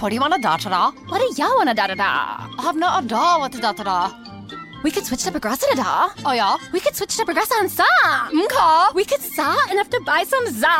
What do you want to da da da? What do y'all wanna da da da? I have no idea what to da da da. We could switch to Progressa da da. Oh yeah? We could switch to Progressa and sa. Okay. We could sa enough to buy some za.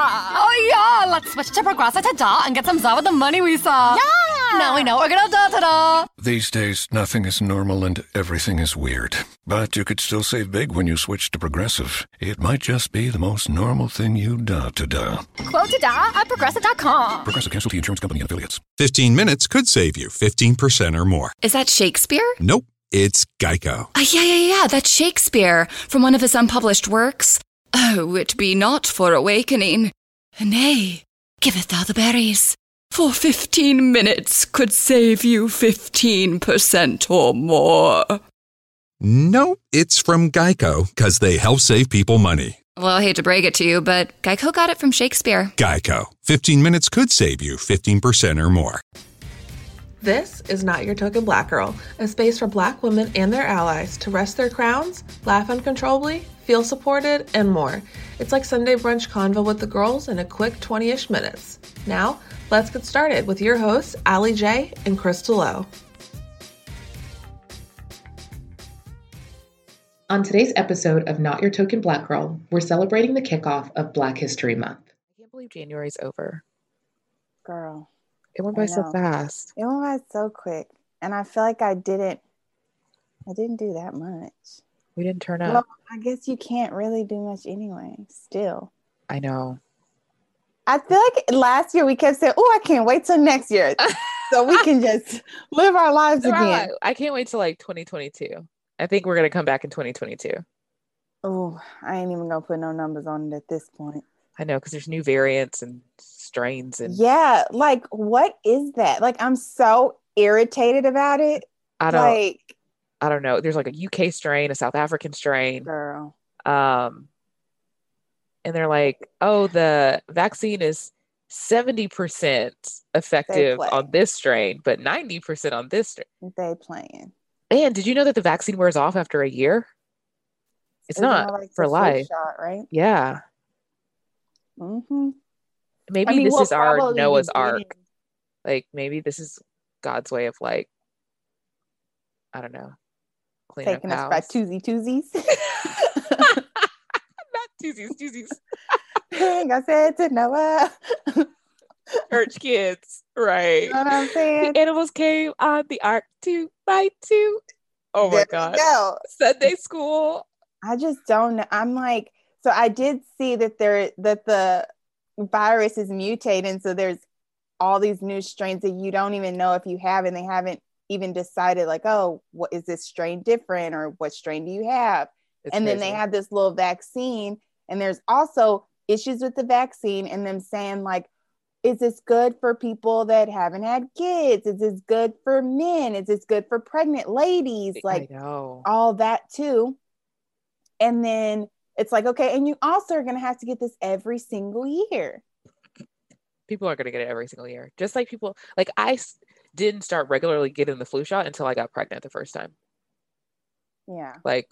Oh yeah, let's switch to Progressa to da and get some za with the money we saw. Yeah. Now we know we're gonna da da da. These days, nothing is normal and everything is weird. But you could still save big when you switch to Progressive. It might just be the most normal thing you da to da. Quote to da at Progressa.com. Progressive Casualty Insurance Company and affiliates. 15 minutes could save you 15% or more. Is that Shakespeare? Nope, it's Geico. Uh, yeah, yeah, yeah, that's Shakespeare from one of his unpublished works. Oh, it be not for awakening. Nay, giveth thou the berries. For fifteen minutes could save you 15% or more. No, it's from Geico because they help save people money. Well, I hate to break it to you, but Geico got it from Shakespeare. Geico. 15 minutes could save you 15% or more. This is Not Your Token Black Girl, a space for black women and their allies to rest their crowns, laugh uncontrollably, feel supported, and more. It's like Sunday brunch convo with the girls in a quick 20 ish minutes. Now, let's get started with your hosts, Alliee J and Crystal Lowe. On today's episode of Not Your Token Black Girl, we're celebrating the kickoff of Black History Month. I can't believe January's over. Girl, It went by so fast. it went by so quick, and I feel like I didn't. I didn't do that much. We didn't turn up. Well, I guess you can't really do much anyway. Still, I know. I feel like last year we kept saying, "Oh, I can't wait till next year, so we can just live our lives I, again." like- I can't wait till like 2022. I think we're gonna come back in 2022. Oh, I ain't even gonna put no numbers on it at this point. I know because there's new variants and strains and Yeah, like what is that? Like I'm so irritated about it. I don't Like, I don't know. There's like a UK strain, a South African strain. girl, Um and they're like, oh, the vaccine is 70% effective on this strain, but 90% on this strain. they playing. And did you know that the vaccine wears off after a year? It's Isn't not like for life. shot, right? Yeah. Mm-hmm. Maybe I mean, this we'll is our Noah's Ark. Like maybe this is God's way of like, I don't know, cleaning taking us by twosy twosies. Not twosies, twosies. Like I said to Noah. you Church kids, right? know what I'm saying? The animals came on the ark two by two. Oh my There god! go. Sunday school. I just don't know. I'm like, so I did see that there that the virus is mutating, so there's all these new strains that you don't even know if you have, and they haven't even decided like, oh, what is this strain different, or what strain do you have? It's and then they have this little vaccine and there's also issues with the vaccine and them saying like is this good for people that haven't had kids is this good for men is this good for pregnant ladies like all that too and then it's like okay and you also are going to have to get this every single year People are gonna get it every single year, just like people. Like I s- didn't start regularly getting the flu shot until I got pregnant the first time. yeah Like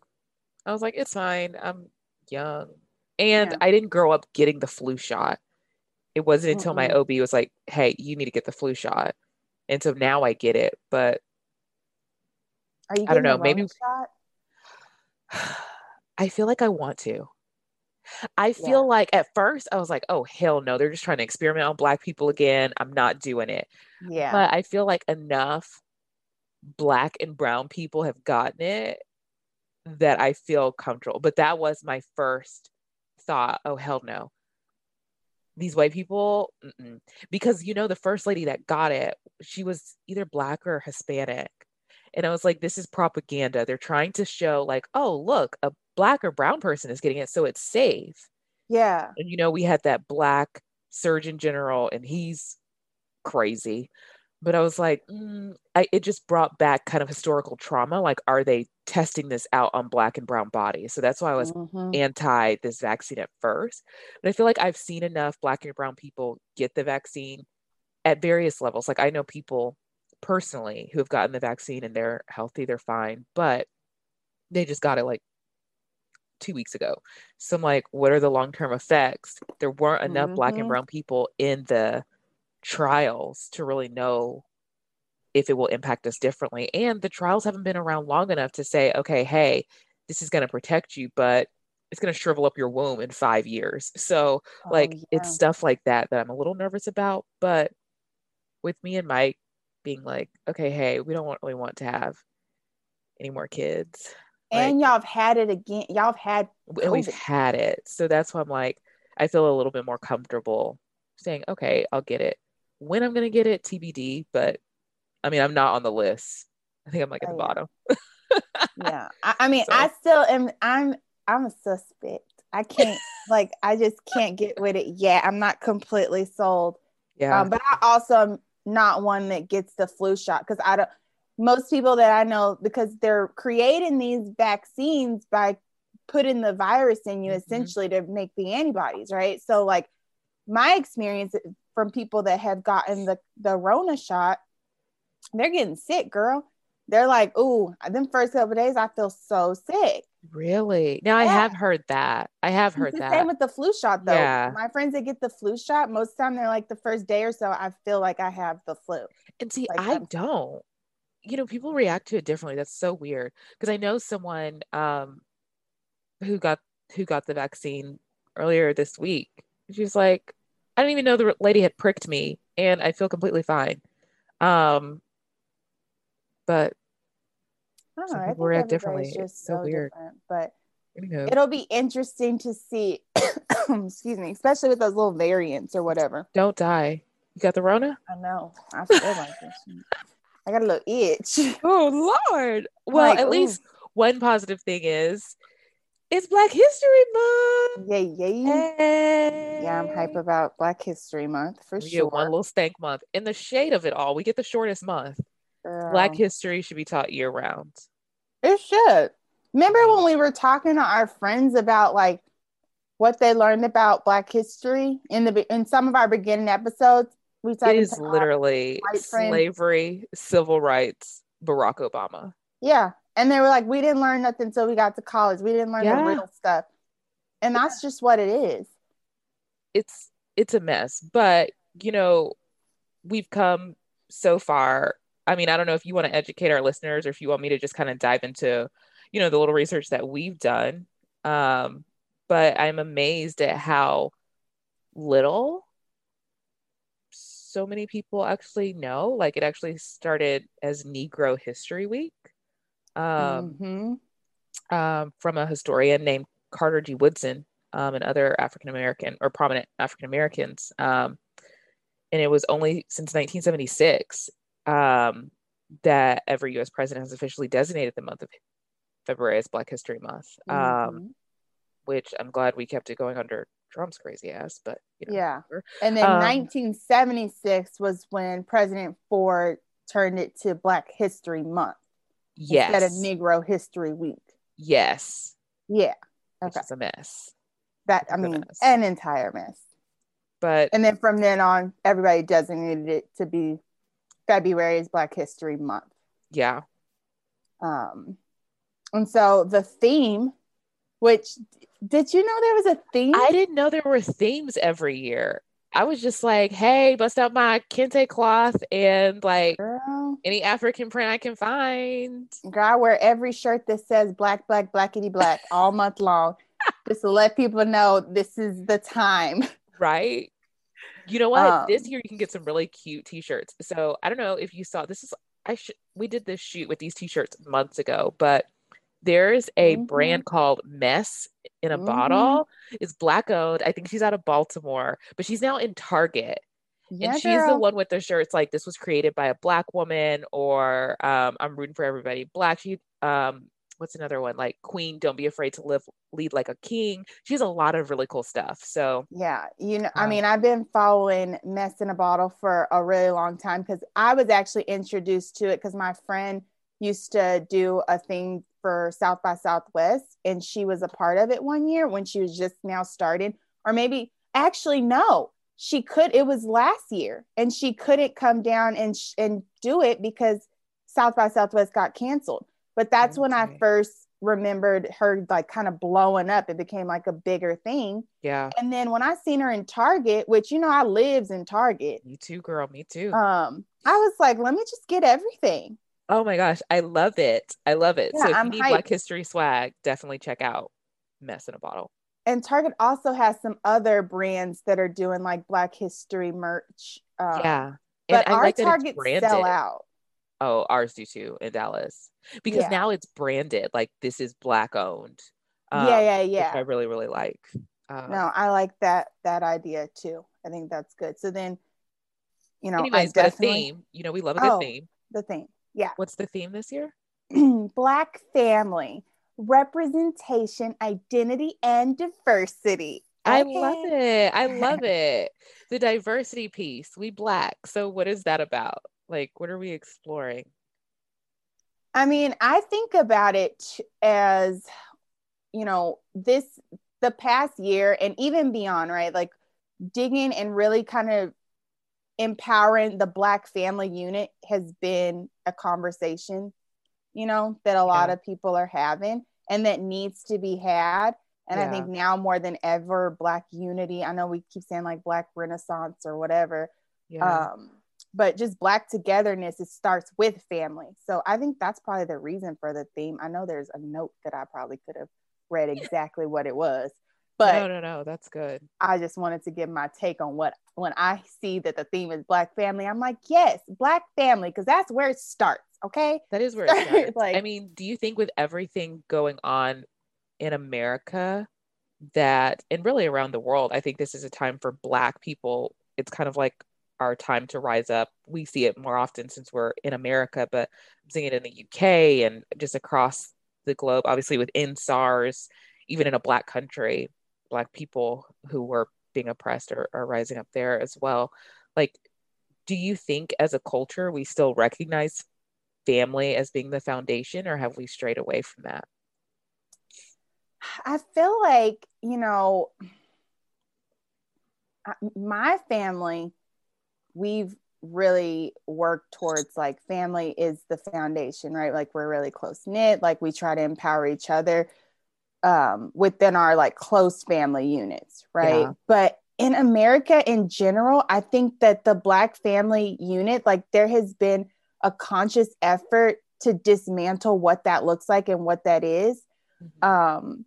I was like, it's fine. I'm young. And Yeah. I didn't grow up getting the flu shot. It wasn't until my Mm-mm. OB was like, hey, you need to get the flu shot. And so now I get it. But are you I don't know, maybe- shot? I feel like I want to. I Yeah. feel like at first I was like, oh, hell no, they're just trying to experiment on Black people again. I'm not doing it. yeah But I feel like enough Black and Brown people have gotten it that I feel comfortable. But that was my first thought. Oh, hell no. These white people, mm-mm. because you know, the first lady that got it, she was either Black or Hispanic. And I was like, this is propaganda. They're trying to show, like, oh, look, a Black or Brown person is getting it, so it's safe. yeah And you know, we had that Black Surgeon General, and he's crazy. But I was like, mm, I, it just brought back kind of historical trauma. Like, are they testing this out on Black and Brown bodies? So that's why I was Mhm. anti this vaccine at first. But I feel like I've seen enough Black and Brown people get the vaccine at various levels. Like, I know people personally who have gotten the vaccine and they're healthy, they're fine, but they just got it like two weeks ago. So I'm like, what are the long term effects? There weren't enough Black and Mhm. Brown people in the trials to really know if it will impact us differently. And the trials haven't been around long enough to say, okay, hey, this is going to protect you, but it's going to shrivel up your womb in five years. So, Oh, like, yeah. it's stuff like that that I'm a little nervous about. But with me and Mike being like, okay, hey, we don't want, really want to have any more kids. and y'all have had it again. Y'all have had and we've had it. So that's why I'm like, I feel a little bit more comfortable saying, okay, I'll get it. When I'm gonna get it, TBD. But I mean, I'm not on the list. I think I'm like at Oh, the yeah. bottom. yeah. I, I mean, So- I still am. I'm. I'm a suspect. I can't. like, I just can't get with it yet. I'm not completely sold. Yeah. Um, but I also am not one that gets the flu shot because I don't. Most people that I know, because they're creating these vaccines by putting the virus in you Mhm. essentially to make the antibodies, right? So, like my experience from people that have gotten the the Rona shot, they're getting sick, girl. They're like, "Ooh, them first couple days, I feel so sick." really? Now I have heard that. I have heard that. same with the flu shot, though. Yeah. My friends that get the flu shot, most of the time they're like the first day or so, I feel like I have the flu. And see, Like, I I'm- don't. You know, people react to it differently. That's so weird. Because I know someone um who got who got the vaccine earlier this week. She's like, I didn't even know the lady had pricked me, and I feel completely fine. Um, but I don't Some know. I people react differently. just It's so weird. different. But it'll be interesting to see. excuse me, especially with those little variants or whatever. don't die. You got the Rona? I know. I feel like this. I got a little itch. Oh Lord. Well, Like, at ooh. least one positive thing is it's Black History Month. Yay, yay. Hey. Yeah, I'm hype about Black History Month for We sure. get one little stank month. In the shade of it all, we get the shortest month. Girl. Black history should be taught year round. It should. Remember when we were talking to our friends about like what they learned about Black history in the in some of our beginning episodes? We It talking is literally slavery, civil rights, Barack Obama. yeah, and they were like, we didn't learn nothing until we got to college. We didn't learn Yeah. the real stuff, and that's just what it is. It's it's a mess, but you know, we've come so far. I mean, I don't know if you want to educate our listeners or if you want me to just kind of dive into, you know, the little research that we've done. Um, but I'm amazed at how little so many people actually know. Like it actually started as Negro History Week. Um, Mhm. um, from a historian named Carter G. Woodson um, and other African American or prominent African Americans. Um, and it was only since 1976 um, that every U.S. president has officially designated the month of February as Black History Month, um, Mhm. which I'm glad we kept it going under Trump's crazy ass. But you know, Yeah. whatever. And then Um, 1976 was when President Ford turned it to Black History Month instead of yes, Negro History Week. yes, Yeah. Okay. is a mess. That I mean, an entire mess. But And then from then on, everybody designated it to be February is Black History Month. yeah, Um, and so the theme, which did you know there was a theme? I didn't know there were themes every year. I was just like, hey, bust out my kente cloth and like Girl, any African print I can find. girl, I wear every shirt that says black, black, blackity black all month long, just to let people know this is the time. Right. You know what? this Um, year you can get some really cute t-shirts. So I don't know if you saw this is I should we did this shoot with these t-shirts months ago, but there's a Mhm. brand called Mess in a Mhm. bottle. It's black owned. I think she's out of Baltimore, but she's now in Target. Yeah, and she's the one with the shirts like this was created by a black woman or um I'm rooting for everybody black. She um what's another one like Queen Don't Be Afraid to Live Lead Like a King. She has a lot of really cool stuff. So Yeah, you know, I Um, mean, I've been following Mess in a Bottle for a really long time because I was actually introduced to it because my friend used to do a thing for South by Southwest and she was a part of it one year when she was just now starting. Or maybe, actually, no, she could, it was last year and she couldn't come down and, sh- and do it because South by Southwest got canceled. But that's when I first remembered her like kind of blowing up. It became like a bigger thing. yeah, And then when I seen her in Target, which you know I lives in Target, me too, girl. Me too. um, I was like, let me just get everything. Oh my gosh, I love it. I love it. Yeah, so if I'm you need hyped. Black History swag, definitely check out Mess in a Bottle. And Target also has some other brands that are doing like Black History merch. Um, yeah. But and I our like Target sell out. Oh, ours do too in Dallas. Because Yeah. now it's branded like this is black owned. yeah, yeah, which yeah. I really, really like. Um, No, I like that that idea too. I think that's good. So then, you know, anyways, I definitely theme. You know, we love a good Oh. theme. the thing. Yeah. What's the theme this year? Black family, representation, identity, and diversity. I Okay. love it. I love it. The diversity piece. We black. So what is that about? Like, what are we exploring? I mean, I think about it as, you know, this, the past year and even beyond, right? Like digging and really kind of empowering the Black family unit has been a conversation, you know, that a lot Yeah. of people are having and that needs to be had. And I think now more than ever, Black unity, I know we keep saying like Black Renaissance or whatever, Yeah. um but just black togetherness it starts with family so i think that's probably the reason for the theme i know there's a note that i probably could have read exactly what it was but no, no, no. That's good. i just wanted to give my take on what when i see that the theme is black family i'm like yes black family because that's where it starts okay That is where it starts. Like- I mean, do you think with everything going on in America that, and really around the world, I think this is a time for Black people. It's kind of like our time to rise up. We see it more often since we're in America, but I'm seeing it in the UK and just across the globe, obviously with EndSARS, even in a Black country, Black people who were being oppressed are, are rising up there as well. Like, do you think as a culture we still recognize family as being the foundation, or have we strayed away from that? I feel like, you know, my family, we've really worked towards like family is the foundation, right? Like we're really close knit, like we try to empower each other um, within our like close family units, right? Yeah. But in America in general, I think that the Black family unit, like there has been a conscious effort to dismantle what that looks like and what that is um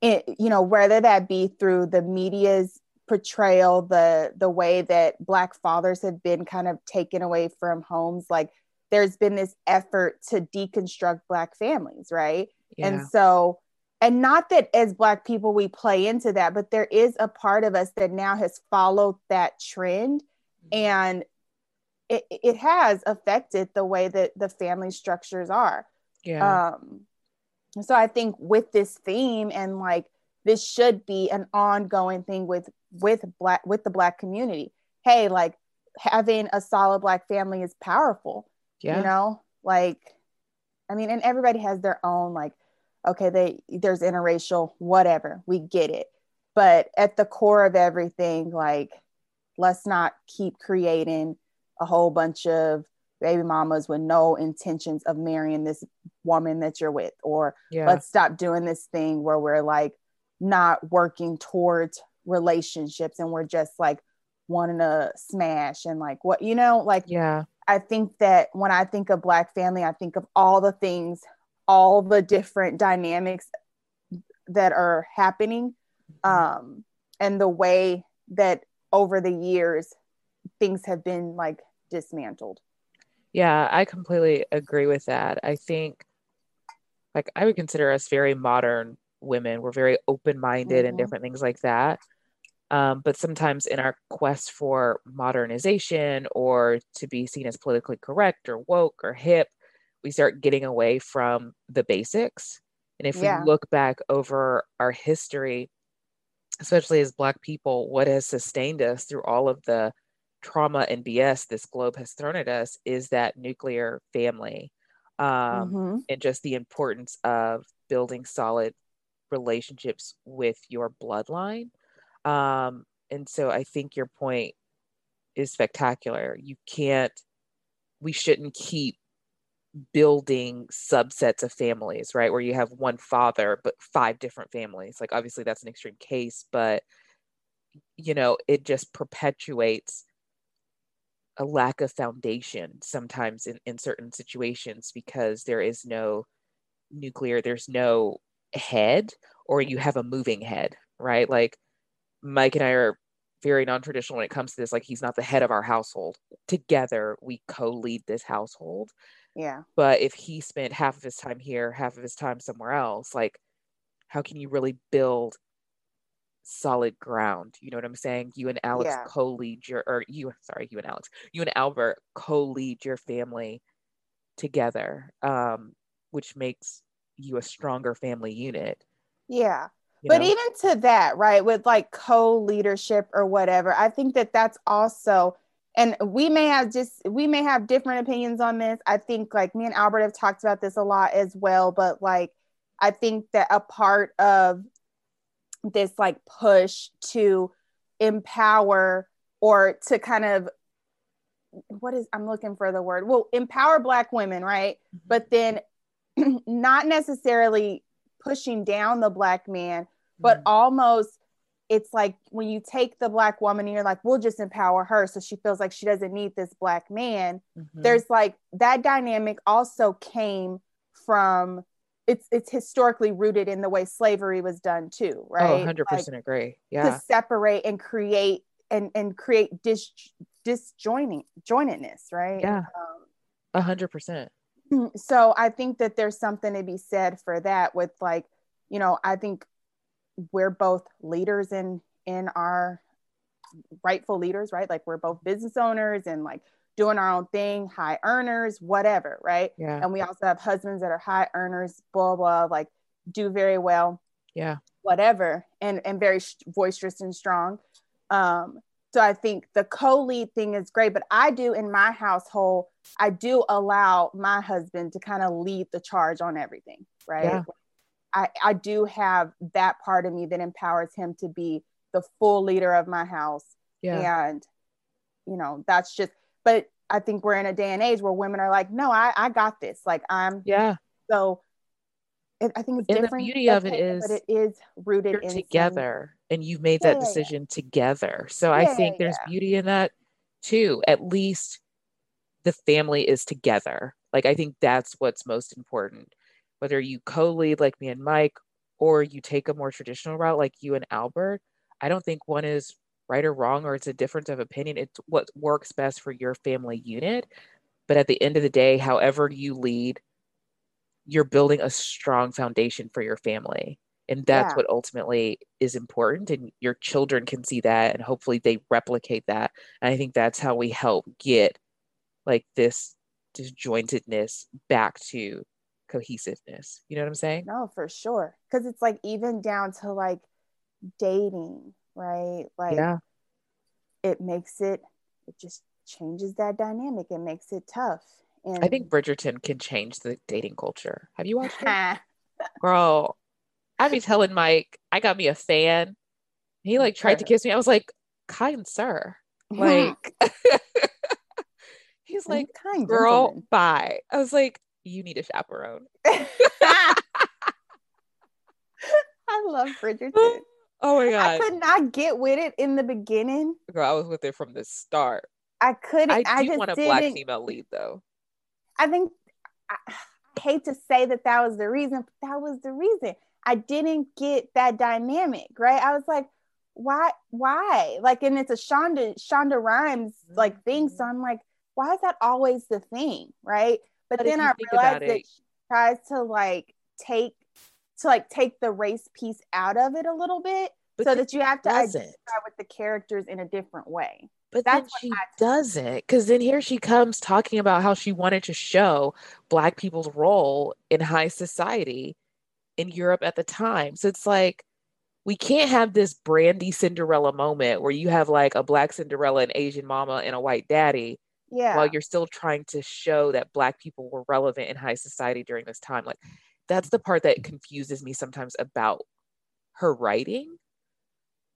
it you know whether that be through the media's portrayal the the way that black fathers have been kind of taken away from homes like there's been this effort to deconstruct black families right Yeah. and so and not that as black people we play into that but there is a part of us that now has followed that trend. And it, it has affected the way that the family structures are. Yeah. um so i think with this theme and like this should be an ongoing thing with with black with the black community. Hey like having a solid black family is powerful yeah. you know? Like i mean and everybody has their own like okay they there's interracial whatever we get it but at the core of everything like let's not keep creating a whole bunch of baby mamas with no intentions of marrying this woman that you're with or yeah. let's stop doing this thing where we're like not working towards relationships and we're just like wanting to smash and like what you know like yeah. I think that when I think of Black family, I think of all the things, all the different dynamics that are happening, um, and the way that over the years things have been like dismantled. Yeah, I completely agree with that. I think, like, I would consider us very modern women. We're very open minded and different things like that. Um, but sometimes in our quest for modernization or to be seen as politically correct or woke or hip, we start getting away from the basics. And if Yeah. we look back over our history, especially as Black people, what has sustained us through all of the trauma and BS this globe has thrown at us is that nuclear family um, Mhm. and just the importance of building solid relationships with your bloodline. Um, and so I think your point is spectacular. You can't, we shouldn't keep building subsets of families, right? Where you have one father, but five different families. Like, obviously, that's an extreme case, but you know, it just perpetuates a lack of foundation sometimes in, in certain situations because there is no nuclear, there's no head, or you have a moving head, right? Like Mike and I are very non-traditional when it comes to this. Like he's not the head of our household. Together we co-lead this household. Yeah. But if he spent half of his time here, half of his time somewhere else, like how can you really build solid ground. You know what I'm saying? You and Alex Yeah. co-lead your or you sorry, you and Alex, you and Albert co-lead your family together. Um, which makes you a stronger family unit. Yeah. you but know? even to that, right, with like co leadership or whatever, I think that that's also, and we may have just, we may have different opinions on this. I think like me and Albert have talked about this a lot as well, but like, I think that a part of this like push to empower or to kind of, what is, I'm looking for the word, well, empower Black women, right? But then not necessarily pushing down the Black man, but Mhm. almost it's like when you take the black woman and you're like we'll just empower her so she feels like she doesn't need this black man Mhm. there's like that dynamic also came from it's it's historically rooted in the way slavery was done too right Oh, 100% Like, agree. to separate and create and and create dis disjoining jointedness right Yeah. um, A hundred percent. so I think that there's something to be said for that with like, you know, I think we're both leaders in in our rightful leaders, right? Like we're both business owners and like doing our own thing, high earners, whatever, right? Yeah. And we also have husbands that are high earners, blah blah, like do very well, Yeah. whatever, and and very boisterous and strong. Um, so I think the co-lead thing is great, but I do in my household, I do allow my husband to kind of lead the charge on everything, right? Yeah. I, I do have that part of me that empowers him to be the full leader of my house. Yeah. And, you know, that's just, but I think we're in a day and age where women are like, no, I, I got this. Like I'm, Yeah. so it, I think it's And the beauty of it but is it is rooted You're in some- together and you've made Yeah, that yeah, yeah. decision together. So I think there's yeah. beauty in that too. At least the family is together. Like I think that's what's most important. Whether you co-lead like me and Mike or you take a more traditional route like you and Albert, I don't think one is right or wrong or it's a difference of opinion. It's what works best for your family unit. But at the end of the day, however you lead, you're building a strong foundation for your family. And that's Yeah. what ultimately is important. And your children can see that and hopefully they replicate that. And I think that's how we help get like this disjointedness back to cohesiveness. You know what I'm saying? No, for sure. Because it's like even down to like dating, right? Like yeah. it makes it, it just changes that dynamic. It makes it tough. And I think Bridgerton can change the dating culture. Have you watched it? Girl, I be telling Mike, I got me a fan. He like tried to kiss me. I was like, kind sir. Like he's like, kind girl, gentleman. bye. I was like, you need a chaperone. I love Bridgerton. Oh my god. I could not get with it in the beginning. Girl, I was with it from the start. I couldn't. I I, do just want a black female lead though. I think I, I hate to say that that was the reason, but that was the reason. I didn't get that dynamic, right? I was like, why, why? Like, and it's a Shonda, Shonda Rhimes like thing. So mm-hmm. I'm like, why is that always the thing, right? But, But then I realized that it- she tries to like take to like take the race piece out of it a little bit, so that you have to doesn't. identify with the characters in a different way. But That's then she doesn't, because then here she comes talking about how she wanted to show Black people's role in high society in Europe at the time. So it's like, we can't have this brandy Cinderella moment where you have like a Black Cinderella, an Asian mama, and a white daddy, Yeah. while you're still trying to show that Black people were relevant in high society during this time. Like, that's the part that confuses me sometimes about her writing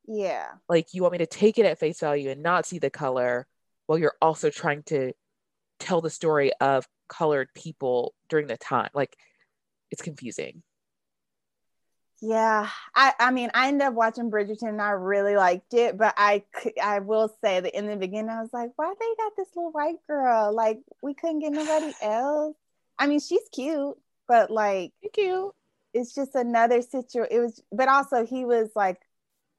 yeah. like you want me to take it at face value and not see the color while you're also trying to tell the story of colored people during the time like it's confusing Yeah, I I mean I ended up watching Bridgerton and I really liked it, but I I will say that in the beginning I was like, why they got this little white girl? Like we couldn't get nobody else. I mean she's cute, but like cute. It's just another situation. It was, but also he was like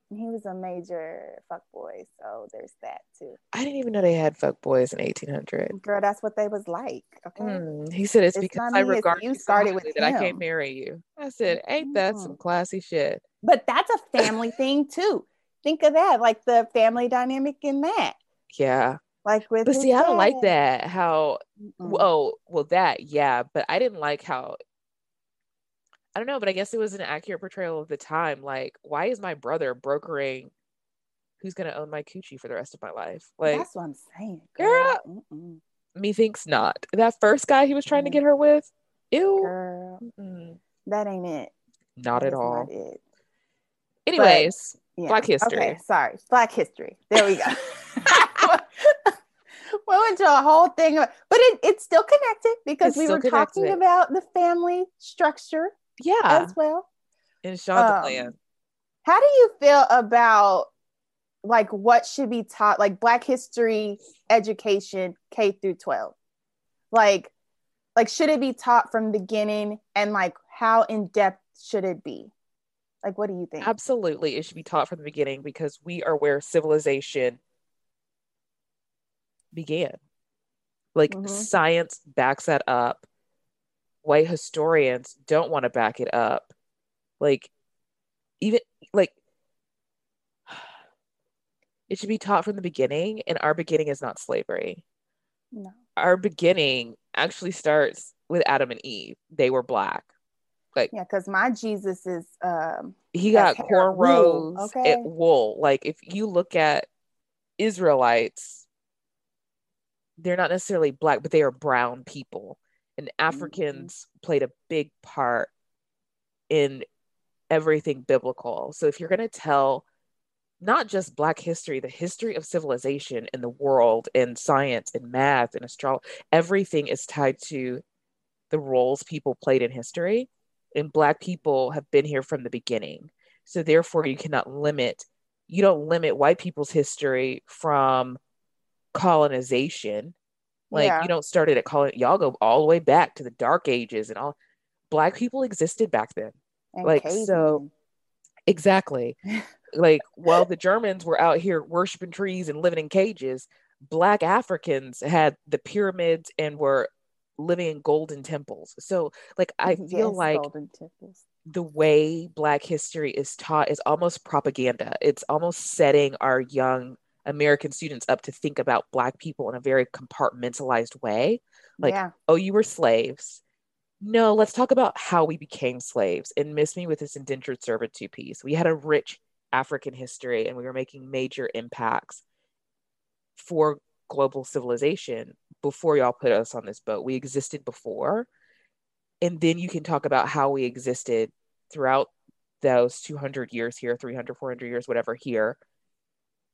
he was a major fuck boy, so there's that too. I didn't even know they had fuck boys in 1800. Girl, that's what they was like. Okay. Mm, he said it's, It's because I regard you started with that I can't marry you. I said, ain't that some classy shit? But that's a family thing too. Think of that, like the family dynamic in that. Yeah. Like with But see, I don't like that. How Mm-mm. oh well that yeah, but I didn't like how I don't know, but I guess it was an accurate portrayal of the time. Like, why is my brother brokering who's gonna own my coochie for the rest of my life? Like, that's what I'm saying. girl, Girl. Mm-mm. methinks not. That first guy he was trying to get her with, ew, Girl, that ain't it. not That at all. not. Anyways, Yeah. Black History. Okay, sorry. Black history. There we go. we went to a whole thing, of- but it, it's still connected because It's we were talking about the family structure yeah, as well. and Sean um. How do you feel about like what should be taught, like Black history education K through 12? Like, like should it be taught from the beginning and like how in depth should it be? Like, what do you think? Absolutely, it should be taught from the beginning because we are where civilization began. Like Mhm. science backs that up. White historians don't want to back it up. Like even like it should be taught from the beginning and our beginning is not slavery. No. Our beginning actually starts with Adam and Eve. They were black. Like Yeah, because my Jesus is um he got cornrows okay? at wool. Like if you look at Israelites, they're not necessarily black, but they are brown people. And Mm-hmm. Africans played a big part in everything biblical. So if you're going to tell not just black history, the history of civilization in the world and science and math and astrology, everything is tied to the roles people played in history. And black people have been here from the beginning. So therefore you cannot limit you don't limit white people's history from colonization. Like Yeah. you don't start it at colon y'all go all the way back to the dark ages and all black people existed back then. and like, so- Exactly. like while the Germans were out here worshiping trees and living in cages, black Africans had the pyramids and were living in golden temples. So like I feel Yes, like golden temples. the way black history is taught is almost propaganda. It's almost setting our young American students up to think about black people in a very compartmentalized way. Like, yeah, oh, you were slaves. No, let's talk about how we became slaves and miss me with this indentured servitude piece. We had a rich African history and we were making major impacts for global civilization before y'all put us on this boat. We existed before. And then you can talk about how we existed throughout those 200 years here, 300, 400 years, whatever here.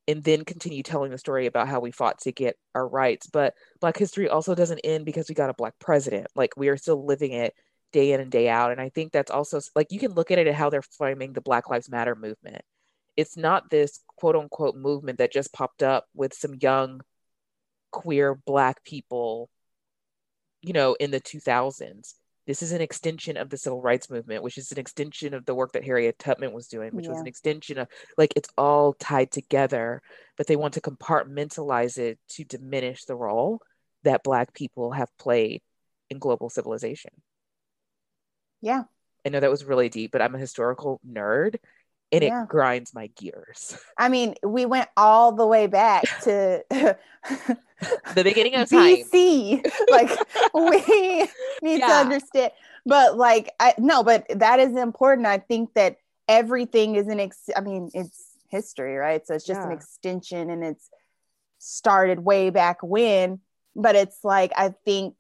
And then continue telling the story about how we fought to get our rights. But Black history also doesn't end because we got a Black president. Like we are still living it day in and day out. And I think that's also like you can look at it at how they're framing the Black Lives Matter movement. It's not this quote unquote movement that just popped up with some young queer Black people, you know, in the 2000s. This is an extension of the civil rights movement, which is an extension of the work that Harriet Tubman was doing, which was an extension of like it's all tied together, but they want to compartmentalize it to diminish the role that Black people have played in global civilization. yeah, I know that was really deep, but I'm a historical nerd and Yeah. it grinds my gears. I mean, we went all the way back to The beginning of time. BC. like we need to understand. But like, I no, but that is important. I think that everything is an ex. I mean, it's history, right? So it's just an extension, and it's started way back when. But it's like I think,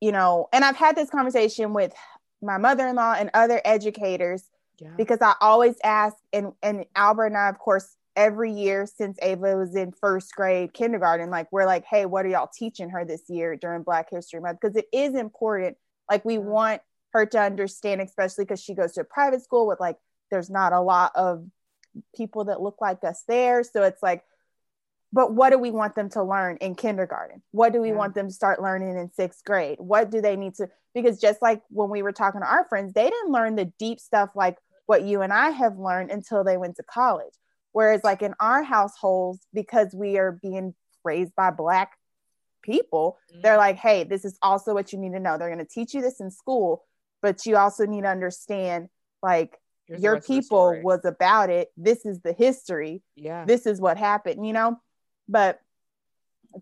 you know, and I've had this conversation with my mother-in-law and other educators Yeah. because I always ask, and and Albert and I, of course, every year since Ava was in first grade kindergarten, like we're like, hey, what are y'all teaching her this year during Black History Month? Because it is important. Like we want her to understand, especially because she goes to a private school with like there's not a lot of people that look like us there. So it's like, but what do we want them to learn in kindergarten? What do we Yeah. want them to start learning in sixth grade? What do they need to? Because just like when we were talking to our friends, they didn't learn the deep stuff like what you and I have learned until they went to college. Whereas, like in our households, because we are being raised by Black people, they're like, hey, this is also what you need to know. They're going to teach you this in school, but you also need to understand like Here's your rest of the people was about it. This is the history. yeah. This is what happened, you know? But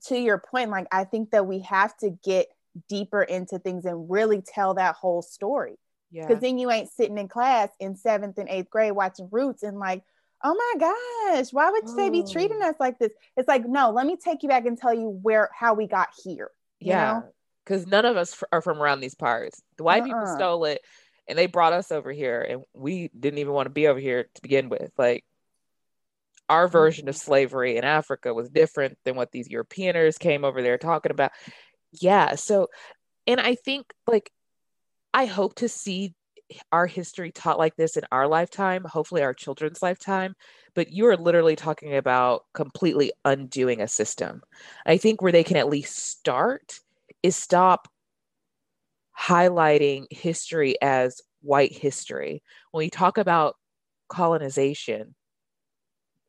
to your point, like, I think that we have to get deeper into things and really tell that whole story. yeah. Because then you ain't sitting in class in seventh and eighth grade watching Roots and like, oh my gosh, why would they be treating Oh. us like this? It's like, no, let me take you back and tell you where how we got here. you Yeah, because none of us are from around these parts. The white people Uh-uh. stole it, and they brought us over here, and we didn't even want to be over here to begin with. Like our mm-hmm. version of slavery in Africa was different than what these Europeaners came over there talking about. Yeah, so, and I think like I hope to see our history taught like this in our lifetime, hopefully our children's lifetime. But you are literally talking about completely undoing a system. I think where they can at least start is stop highlighting history as white history. When we talk about colonization,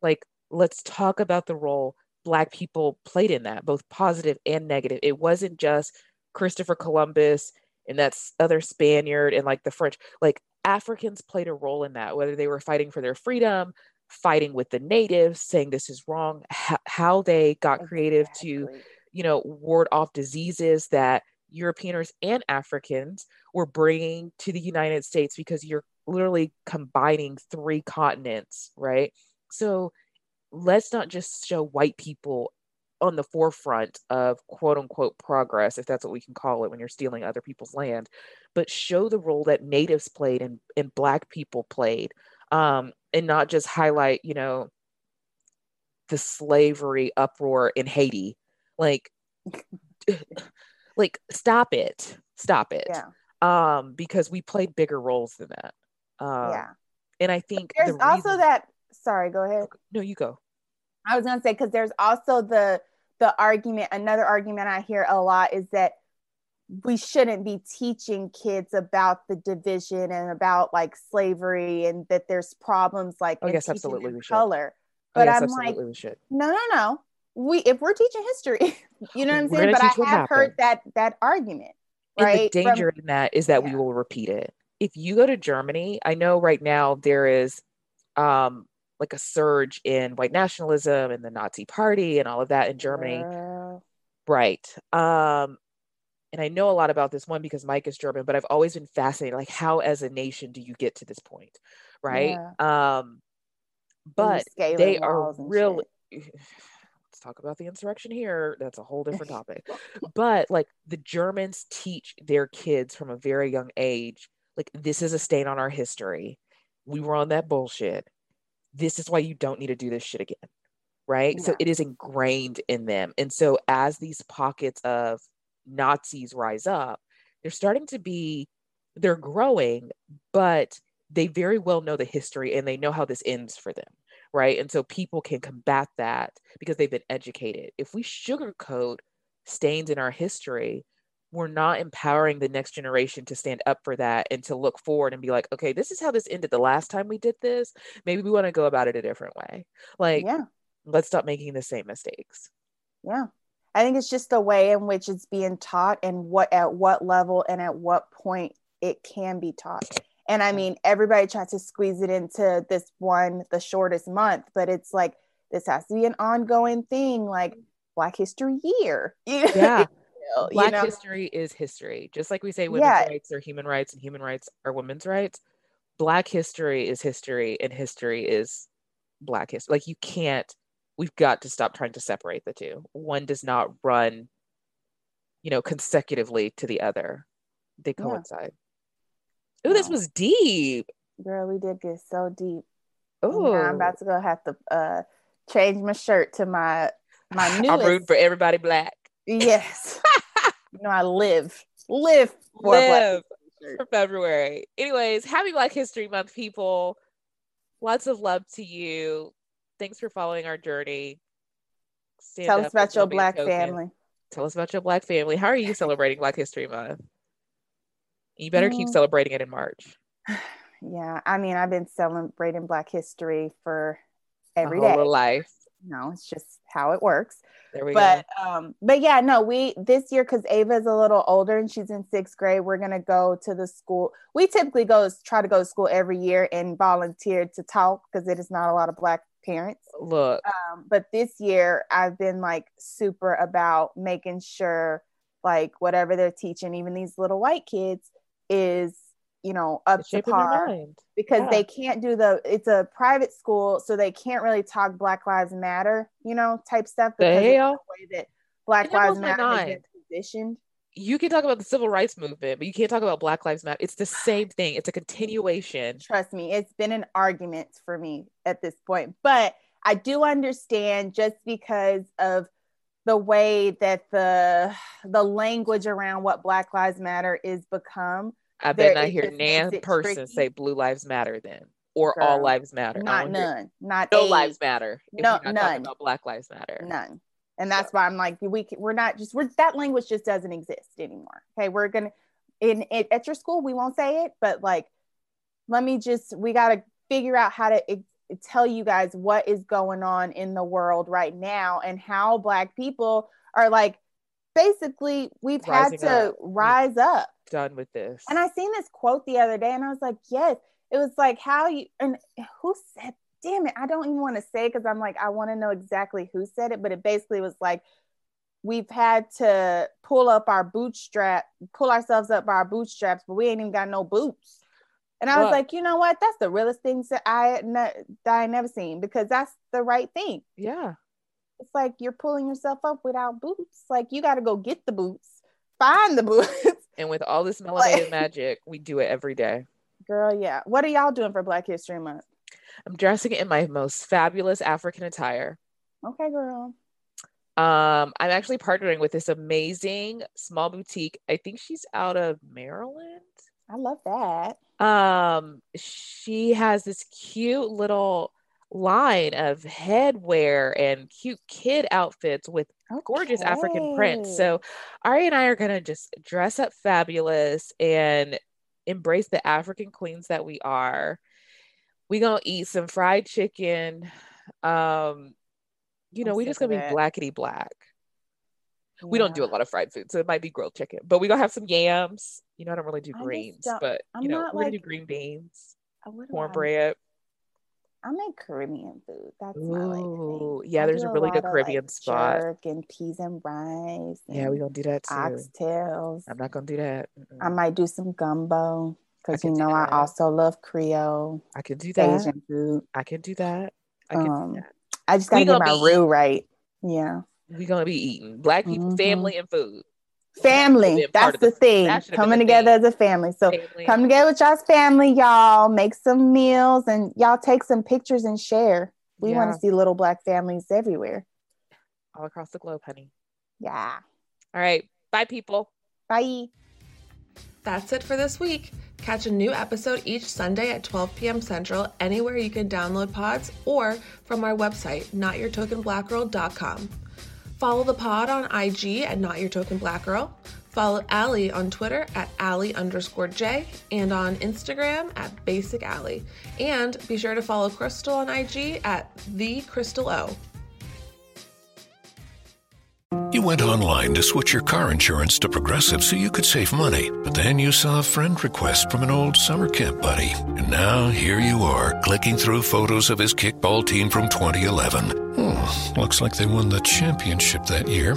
like let's talk about the role black people played in that, both positive and negative. It wasn't just Christopher Columbus and that's other Spaniard and like the French, like Africans played a role in that, whether they were fighting for their freedom, fighting with the natives, saying this is wrong, how, how they got creative to you know, ward off diseases that Europeaners and Africans were bringing to the United States because you're literally combining three continents, right? So let's not just show white people on the forefront of quote unquote progress, if that's what we can call it when you're stealing other people's land, but show the role that natives played and, and black people played. Um, and not just highlight, you know, the slavery uproar in Haiti. Like, like stop it. Stop it. Yeah. Um, because we played bigger roles than that. Um, yeah. and I think There's the also reason- that sorry, go ahead. no, you go. I was gonna say because there's also the the argument. Another argument I hear a lot is that we shouldn't be teaching kids about the division and about like slavery and that there's problems like Oh, yes, teaching absolutely we should. color. Oh, But yes, I'm like, no, no, no. We if we're teaching history, you know what I'm We're saying. But I have heard that that argument, And right? the from- danger in that is that we will repeat it. If you go to Germany, I know right now there is um like a surge in white nationalism and the Nazi party and all of that in Germany. Right. Um, and I know a lot about this one because Mike is German, but I've always been fascinated, like how as a nation do you get to this point? Right. Um, but they are really let's talk about the insurrection here. That's a whole different topic. but like the Germans teach their kids from a very young age, like this is a stain on our history. We were on that bullshit. This is why you don't need to do this shit again. Right. So it is ingrained in them. And so as these pockets of Nazis rise up, they're starting to be, they're growing, but they very well know the history and they know how this ends for them right? And so people can combat that because they've been educated. If we sugarcoat stains in our history, we're not empowering the next generation to stand up for that and to look forward and be like, okay, this is how this ended the last time we did this. Maybe we want to go about it a different way. Like, yeah. let's stop making the same mistakes. Yeah. I think it's just the way in which it's being taught and what at what level and at what point it can be taught. And I mean, everybody tries to squeeze it into this one, the shortest month, but it's like this has to be an ongoing thing, like Black History Year. You Yeah. you Black know? history is history. Just like we say women's Yeah. rights are human rights and human rights are women's rights. Black history is history and history is black history. Like you can't, we've got to stop trying to separate the two. One does not run, you know, consecutively to the other. They Yeah. coincide. Oh, this was deep. Girl, we did get so deep. Oh, I'm about to go have to uh change my shirt to my my I'm newest. rooting for everybody black. Yes. you know, I live, live for Live for February. Anyways, happy Black History Month, people. lots of love to you. Thanks for following our journey. Stand Tell us about your don't be a black token. family. Tell us about your black family. How are you celebrating Black History Month? You better keep Mm. celebrating it in March. Yeah, I mean, I've been celebrating Black History for My every whole day. little life. No, it's just how it works. There we but go. um but yeah no we this year because Ava is a little older and she's in sixth grade we're gonna go to the school we typically go try to go to school every year and volunteer to talk because it is not a lot of black parents Look, um, but this year i've been like super about making sure like whatever they're teaching even these little white kids is you know up to par because Yeah. they can't do the it's a private school so they can't really talk black lives matter you know type stuff The because the hell? way that black It lives matter mind. positioned You can talk about the civil rights movement, but you can't talk about Black Lives Matter. It's the same thing. It's a continuation. trust me it's been an argument for me at this point but i do understand just because of the way that the the language around what black lives matter is become I bet not hear nan person tricky. say Blue Lives Matter then, or All Lives Matter. Not none not No a, lives matter. If No- you're not none. about Black Lives Matter. none and that's why i'm like we we're not just we're that language just doesn't exist anymore okay we're gonna in it at your school we won't say it but like let me just we got to figure out how to ex- tell you guys what is going on in the world right now and how black people are like basically we've Rising had to up. Mm. rise up Done with this. and I seen this quote the other day and I was like, yes, it was like how you and who said, damn it, I don't even want to say because I'm like, I want to know exactly who said it, but it basically was like, we've had to pull up our bootstrap, pull ourselves up by our bootstraps, but we ain't even got no boots. And I was like, you know what? That's the realest thing that I ne- that I never seen because that's the right thing. yeah. It's like you're pulling yourself up without boots. Like you got to go get the boots, find the boots. And with all this melanated magic, we do it every day. Girl, yeah. What are y'all doing for Black History Month? I'm dressing in my most fabulous African attire. Okay, girl. Um, I'm actually partnering with this amazing small boutique. I think she's out of Maryland. I love that. Um, she has this cute little line of headwear and cute kid outfits with gorgeous African prints. So Ari and I are gonna just dress up fabulous and embrace the African queens that we are. We gonna eat some fried chicken. Um, you know, I'm we just gonna be blackety black. We don't do a lot of fried food, so it might be grilled chicken, but we gonna have some yams. You know, I don't really do greens, but I'm you know, we're gonna do green beans, cornbread. I make Caribbean food. That's my like thing. yeah, I there's a really lot good of, Caribbean like, spot. Jerk and peas and rice. Yeah, we're gonna do that too. oxtails. I'm not gonna do that. Mm-mm. I might do some gumbo because you know I also love Creole I can do that. Asian food. I can do that. I can Um, do that. I just gotta get my roux right. Yeah. We're gonna be eating black people, Mhm. family, and food. Family. That's the the- thing. that Coming together theme. as a family. So Family come together with y'all's family, y'all. Make some meals and y'all take some pictures and share. We want to see little black families everywhere. all across the globe, honey. Yeah. All right, bye, people. Bye. That's it for this week. Catch a new episode each Sunday at 12 p.m. Central anywhere you can download pods or from our website, notyourtokenblackgirl.com. Follow the pod on IG at notyourtokenblackgirl. Follow Alliee on Twitter at Alliee underscore J and on Instagram at Basic Alliee. And be sure to follow Crystal on IG at The Crystal O. You went online to switch your car insurance to Progressive so you could save money, but then you saw a friend request from an old summer camp buddy. And now here you are, clicking through photos of his kickball team from 2011. Hmm, looks like they won the championship that year.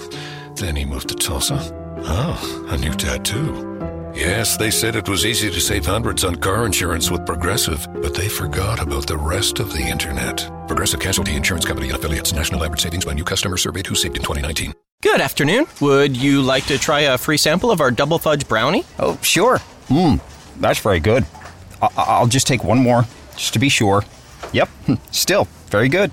Then he moved to Tulsa. Oh, a new tattoo. Yes, they said it was easy to save hundreds on car insurance with Progressive, but they forgot about the rest of the internet. Progressive Casualty Insurance Company and affiliates. National average savings by new customer surveyed who saved in 2019. Good afternoon. Would you like to try a free sample of our double fudge brownie? Oh, sure. Mmm, that's very good. I- I'll just take one more, just to be sure. Yep, still very good.